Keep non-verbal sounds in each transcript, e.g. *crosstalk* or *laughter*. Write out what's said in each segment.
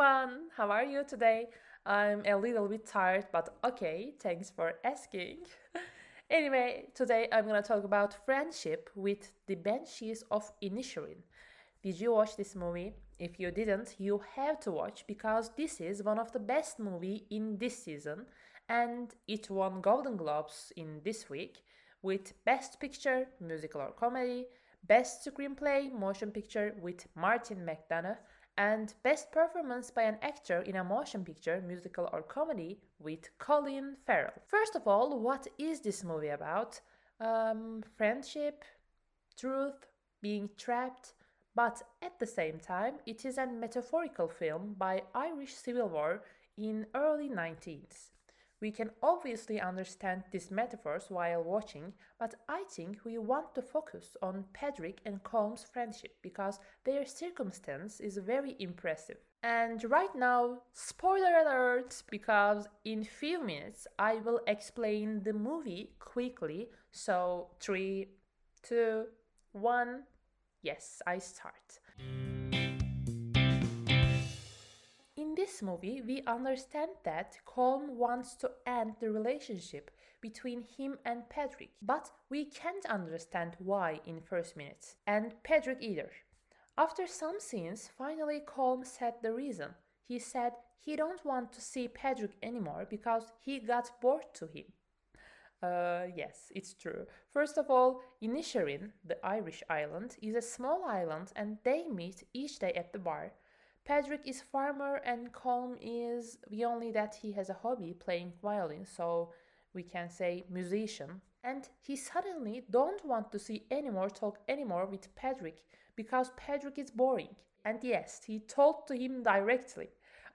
everyone! How are you today? I'm a little bit tired, but okay, thanks for asking. *laughs* anyway, today I'm gonna talk about friendship with the Banshees of Inisherin. Did you watch this movie? If you didn't, you have to watch because this is one of the best movie in this season and it won Golden Globes in this week with Best Picture, Musical or Comedy, Best Screenplay, Motion Picture with Martin McDonagh, and Best Performance by an Actor in a Motion Picture, Musical or Comedy with Colin Farrell. First of all, what is this movie about? Um, friendship, truth, being trapped, but at the same time, it is a metaphorical film by Irish Civil War in early 19th. We can obviously understand these metaphors while watching, but I think we want to focus on Pádraic and Colm's friendship because their circumstance is very impressive. And right now, spoiler alert, because in few minutes I will explain the movie quickly. So, three, two, one, yes, I start. In this movie, we understand that Colm wants to end the relationship between him and Patrick, but we can't understand why in first minutes, and Patrick either. After some scenes, finally Colm said the reason. He said he don't want to see Patrick anymore because he got bored to him. Uh, yes, it's true. First of all, Inisherin, the Irish island, is a small island and they meet each day at the bar. Pádraic is farmer and Colm is the only that he has a hobby playing violin, so we can say musician. And he suddenly don't want to see anymore talk anymore with Pádraic because Pádraic is boring. And yes, he told to him directly.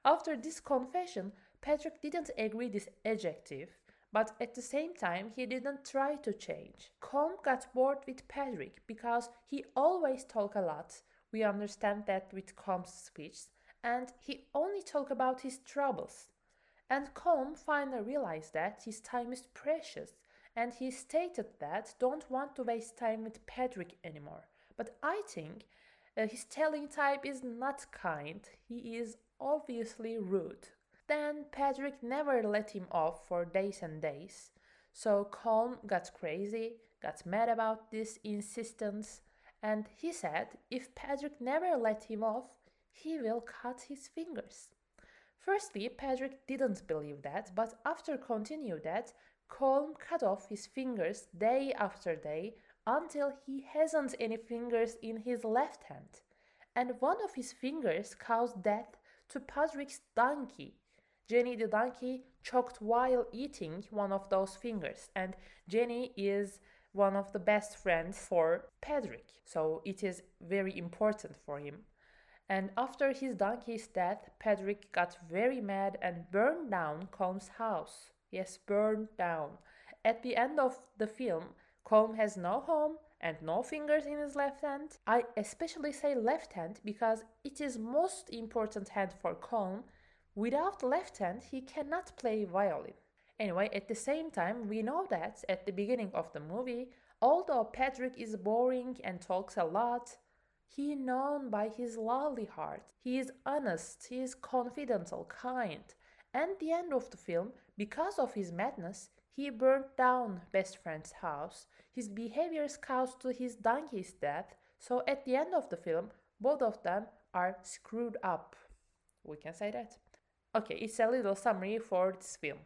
After this confession, Pádraic didn't agree this adjective, but at the same time he didn't try to change. Colm got bored with Pádraic because he always talk a lot we understand that with Colm's speech, and he only talk about his troubles. And Colm finally realized that his time is precious, and he stated that don't want to waste time with Patrick anymore. But I think uh, his telling type is not kind. He is obviously rude. Then Patrick never let him off for days and days. So Colm got crazy, got mad about this insistence, and he said if Patrick never let him off, he will cut his fingers. Firstly, Patrick didn't believe that, but after continued that, Colm cut off his fingers day after day until he hasn't any fingers in his left hand. And one of his fingers caused death to Patrick's donkey. Jenny the donkey choked while eating one of those fingers, and Jenny is one of the best friends for Patrick, So it is very important for him. And after his donkey's death, Pádraic got very mad and burned down Colm's house. Yes, burned down. At the end of the film, Colm has no home and no fingers in his left hand. I especially say left hand because it is most important hand for Colm. Without left hand, he cannot play violin. Anyway, at the same time, we know that at the beginning of the movie, although Patrick is boring and talks a lot, he known by his lovely heart. He is honest, he is confidential, kind. And the end of the film, because of his madness, he burnt down best friend's house. His behaviors caused to his donkey's death. So at the end of the film, both of them are screwed up. We can say that. Okay, it's a little summary for this film.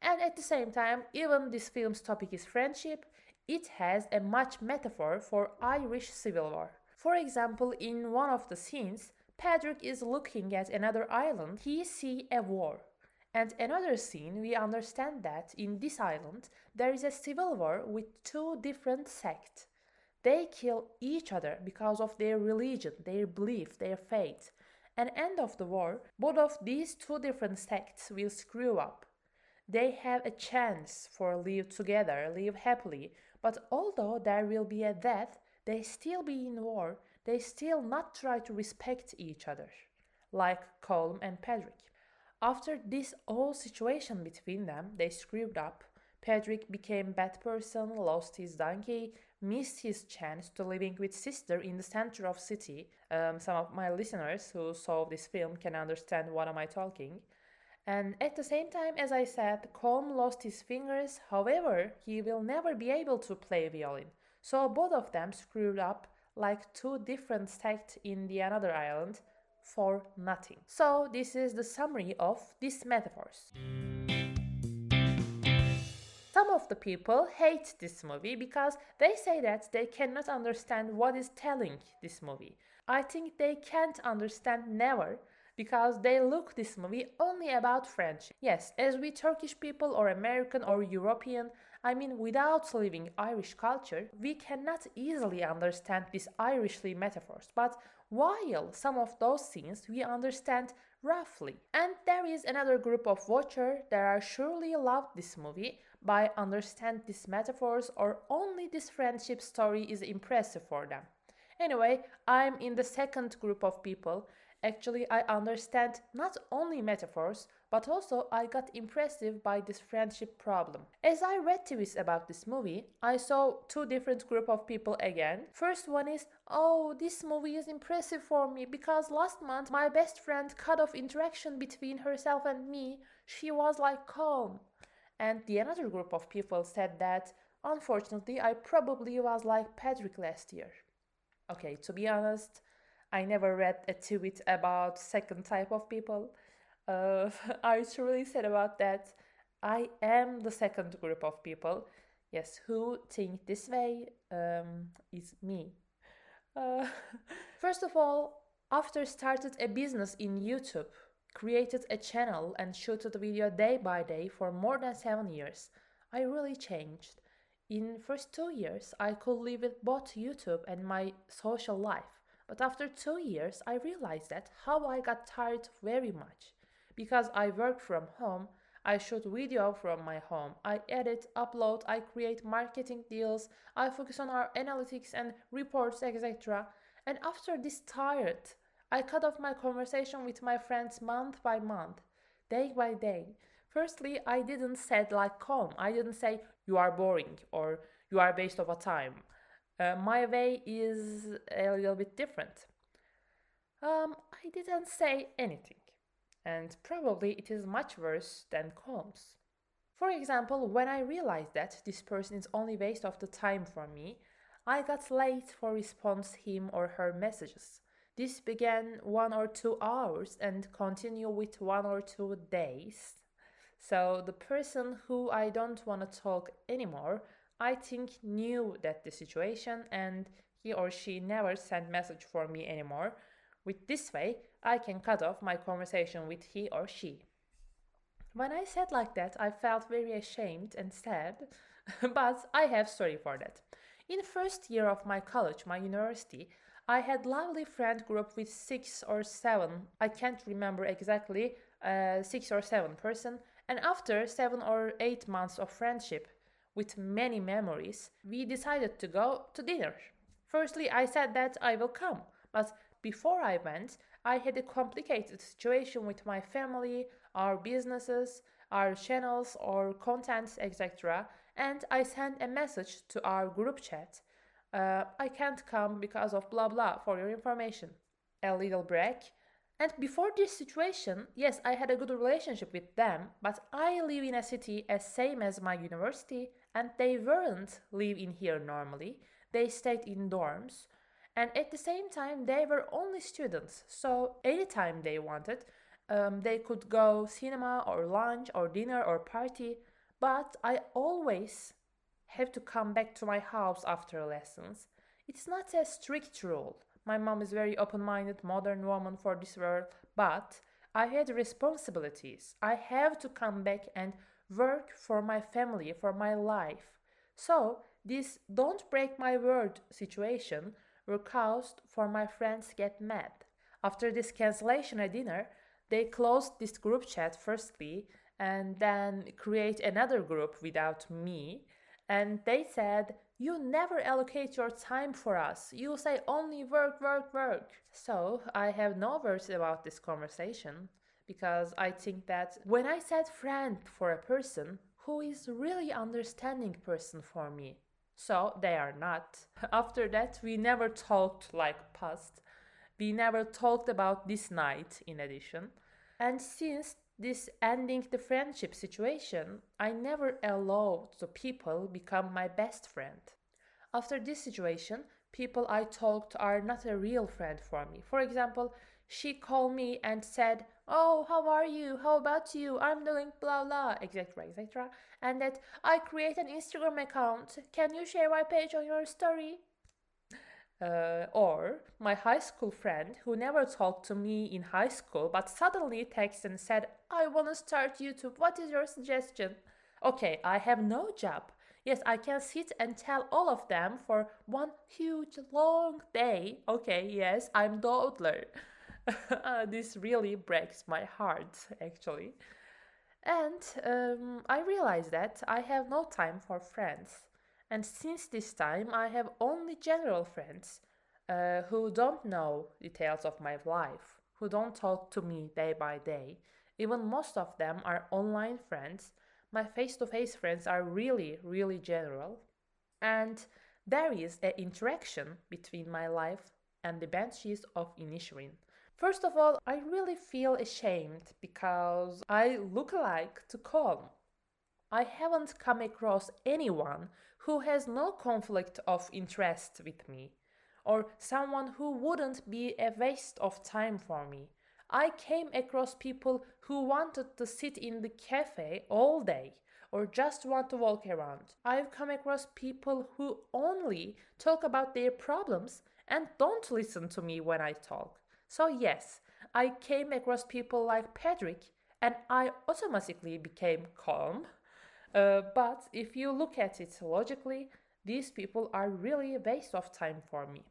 And at the same time, even this film's topic is friendship, it has a much metaphor for Irish Civil War. For example, in one of the scenes, Patrick is looking at another island, he see a war. And another scene, we understand that in this island there is a civil war with two different sects. They kill each other because of their religion, their belief, their faith. And end of the war, both of these two different sects will screw up they have a chance for live together, live happily. But although there will be a death, they still be in war. They still not try to respect each other, like Colm and Pádraic. After this whole situation between them, they screwed up. Pádraic became bad person, lost his donkey, missed his chance to living with sister in the center of city. Um, some of my listeners who saw this film can understand what am I talking. And at the same time, as I said, Colm lost his fingers. However, he will never be able to play violin. So both of them screwed up like two different sects in the another island for nothing. So this is the summary of these metaphors. Some of the people hate this movie because they say that they cannot understand what is telling this movie. I think they can't understand never because they look this movie only about friendship. Yes, as we Turkish people or American or European, I mean without living Irish culture, we cannot easily understand these Irishly metaphors. But while some of those scenes we understand roughly. And there is another group of watchers that are surely loved this movie by understand these metaphors or only this friendship story is impressive for them. Anyway, I'm in the second group of people Actually, I understand not only metaphors, but also I got impressive by this friendship problem. As I read tweets about this movie, I saw two different group of people again. First one is, oh, this movie is impressive for me because last month my best friend cut off interaction between herself and me. She was like Colm. And the another group of people said that, unfortunately, I probably was like Patrick last year. Okay, to be honest, I never read a tweet about second type of people. Uh, *laughs* I truly said about that. I am the second group of people. Yes, who think this way um, is me. Uh, *laughs* first of all, after started a business in YouTube, created a channel and shooted video day by day for more than seven years, I really changed. In first two years, I could live with both YouTube and my social life. But after two years, I realized that how I got tired very much. Because I work from home, I shoot video from my home. I edit, upload, I create marketing deals, I focus on our analytics and reports, etc. And after this tired, I cut off my conversation with my friends month by month, day by day. Firstly, I didn't say like Colm. I didn't say you are boring or you are waste of a time. Uh, my way is a little bit different. Um, I didn't say anything, and probably it is much worse than Colm's. For example, when I realized that this person is only waste of the time for me, I got late for response him or her messages. This began one or two hours and continue with one or two days. So the person who I don't want to talk anymore I think knew that the situation and he or she never sent message for me anymore. With this way, I can cut off my conversation with he or she. When I said like that, I felt very ashamed and sad, *laughs* but I have story for that. In first year of my college, my university, I had lovely friend group with six or seven. I can't remember exactly, uh, six or seven person. And after seven or eight months of friendship, with many memories, we decided to go to dinner. Firstly, I said that I will come, but before I went, I had a complicated situation with my family, our businesses, our channels or contents, etc. And I sent a message to our group chat. Uh, I can't come because of blah blah for your information. A little break. And before this situation, yes, I had a good relationship with them, but I live in a city as same as my university and they weren't live in here normally. They stayed in dorms, and at the same time they were only students. So anytime they wanted, um, they could go cinema or lunch or dinner or party. But I always have to come back to my house after lessons. It's not a strict rule. My mom is very open-minded, modern woman for this world, but I had responsibilities. I have to come back and work for my family, for my life. So, this don't break my word situation were caused for my friends get mad. After this cancellation at dinner, they closed this group chat firstly and then create another group without me and they said you never allocate your time for us you say only work work work so i have no words about this conversation because I think that when I said friend for a person who is really understanding person for me, So they are not. *laughs* After that, we never talked like past. We never talked about this night, in addition. And since this ending the friendship situation, I never allowed the people become my best friend. After this situation, people I talked are not a real friend for me. For example, she called me and said, "Oh, how are you? How about you? I'm doing blah blah, etc., etc." And that I create an Instagram account. Can you share my page on your story? Uh, or my high school friend who never talked to me in high school but suddenly texted and said, I want to start YouTube. What is your suggestion? Okay, I have no job. Yes, I can sit and tell all of them for one huge long day. Okay, yes, I'm toddler. *laughs* uh, this really breaks my heart, actually. And um, I realized that I have no time for friends. And since this time, I have only general friends uh, who don't know details of my life, who don't talk to me day by day. Even most of them are online friends. My face to face friends are really, really general. And there is an interaction between my life and the Banshees of Inisherin. First of all, I really feel ashamed because I look alike to Colm. I haven't come across anyone who has no conflict of interest with me, or someone who wouldn't be a waste of time for me. I came across people who wanted to sit in the cafe all day or just want to walk around. I've come across people who only talk about their problems and don't listen to me when I talk. So, yes, I came across people like Patrick and I automatically became Colm uh, but if you look at it logically, these people are really a waste of time for me.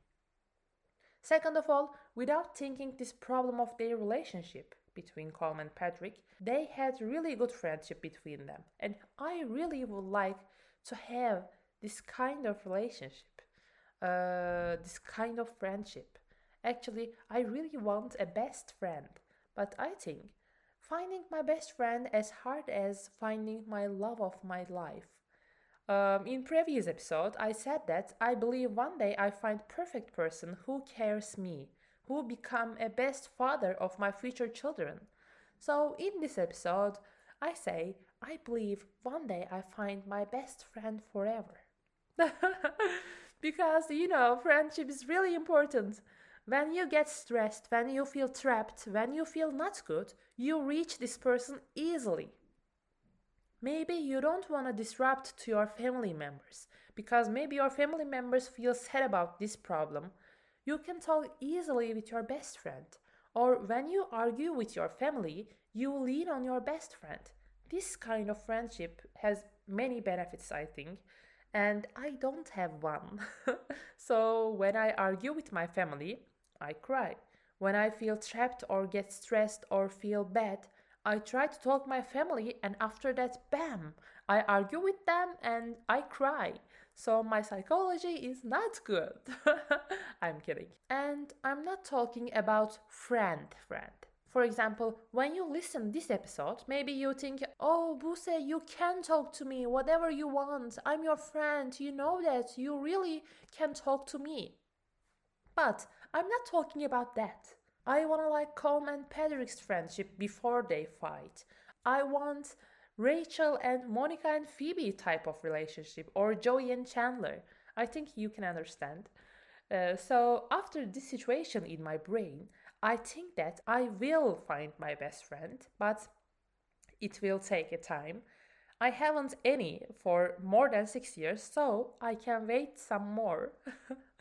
Second of all, without thinking this problem of their relationship between Colm and Patrick, they had really good friendship between them. And I really would like to have this kind of relationship, uh, this kind of friendship. Actually, I really want a best friend, but I think finding my best friend as hard as finding my love of my life. Um, in previous episode, I said that I believe one day I find perfect person who cares me, who become a best father of my future children. So in this episode, I say I believe one day I find my best friend forever. *laughs* because you know, friendship is really important. When you get stressed, when you feel trapped, when you feel not good, you reach this person easily. Maybe you don't want to disrupt to your family members because maybe your family members feel sad about this problem. You can talk easily with your best friend. Or when you argue with your family, you lean on your best friend. This kind of friendship has many benefits, I think, and I don't have one. *laughs* so when I argue with my family, I cry. When I feel trapped or get stressed or feel bad, I try to talk my family and after that bam, I argue with them and I cry. So my psychology is not good. *laughs* I'm kidding. And I'm not talking about friend friend. For example, when you listen this episode, maybe you think, "Oh, Buse, you can talk to me whatever you want. I'm your friend. You know that. You really can talk to me." But I'm not talking about that. I wanna like Colm and Patrick's friendship before they fight. I want Rachel and Monica and Phoebe type of relationship, or Joey and Chandler. I think you can understand. Uh, so, after this situation in my brain, I think that I will find my best friend, but it will take a time. I haven't any for more than six years, so I can wait some more. *laughs*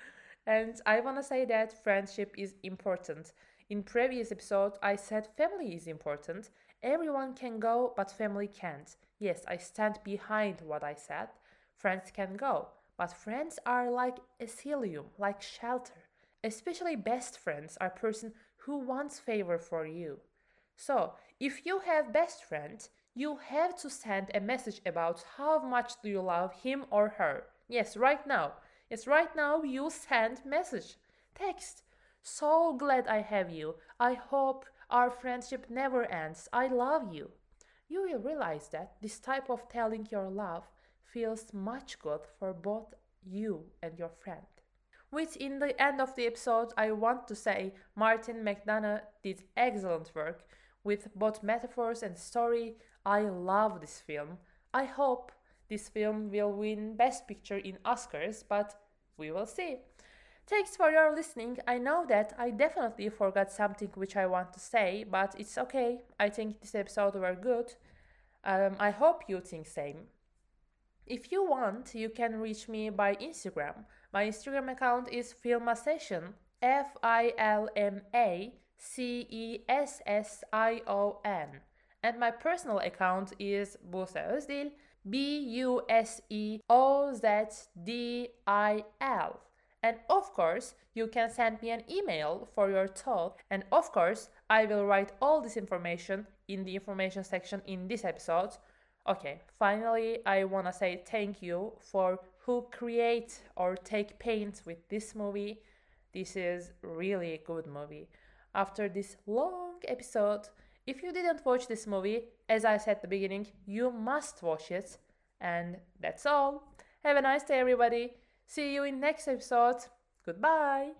And I want to say that friendship is important. In previous episode I said family is important. Everyone can go but family can't. Yes, I stand behind what I said. Friends can go, but friends are like asylum, like shelter. Especially best friends are person who wants favor for you. So, if you have best friend, you have to send a message about how much do you love him or her. Yes, right now. Right now you send message, text. So glad I have you. I hope our friendship never ends. I love you. You will realize that this type of telling your love feels much good for both you and your friend. Which, in the end of the episode, I want to say Martin McDonagh did excellent work with both metaphors and story. I love this film. I hope this film will win Best Picture in Oscars, but we will see. Thanks for your listening. I know that I definitely forgot something which I want to say, but it's okay. I think this episode were good. Um, I hope you think same. If you want, you can reach me by Instagram. My Instagram account is Filmacession, F I L M A C E S S I O N. And my personal account is Buse Özdil, B U S E O Z D I L. And of course, you can send me an email for your thought. And of course, I will write all this information in the information section in this episode. Okay, finally, I wanna say thank you for who create or take pains with this movie. This is really a good movie. After this long episode, if you didn't watch this movie, as I said at the beginning, you must watch it. And that's all. Have a nice day, everybody. See you in next episode. Goodbye.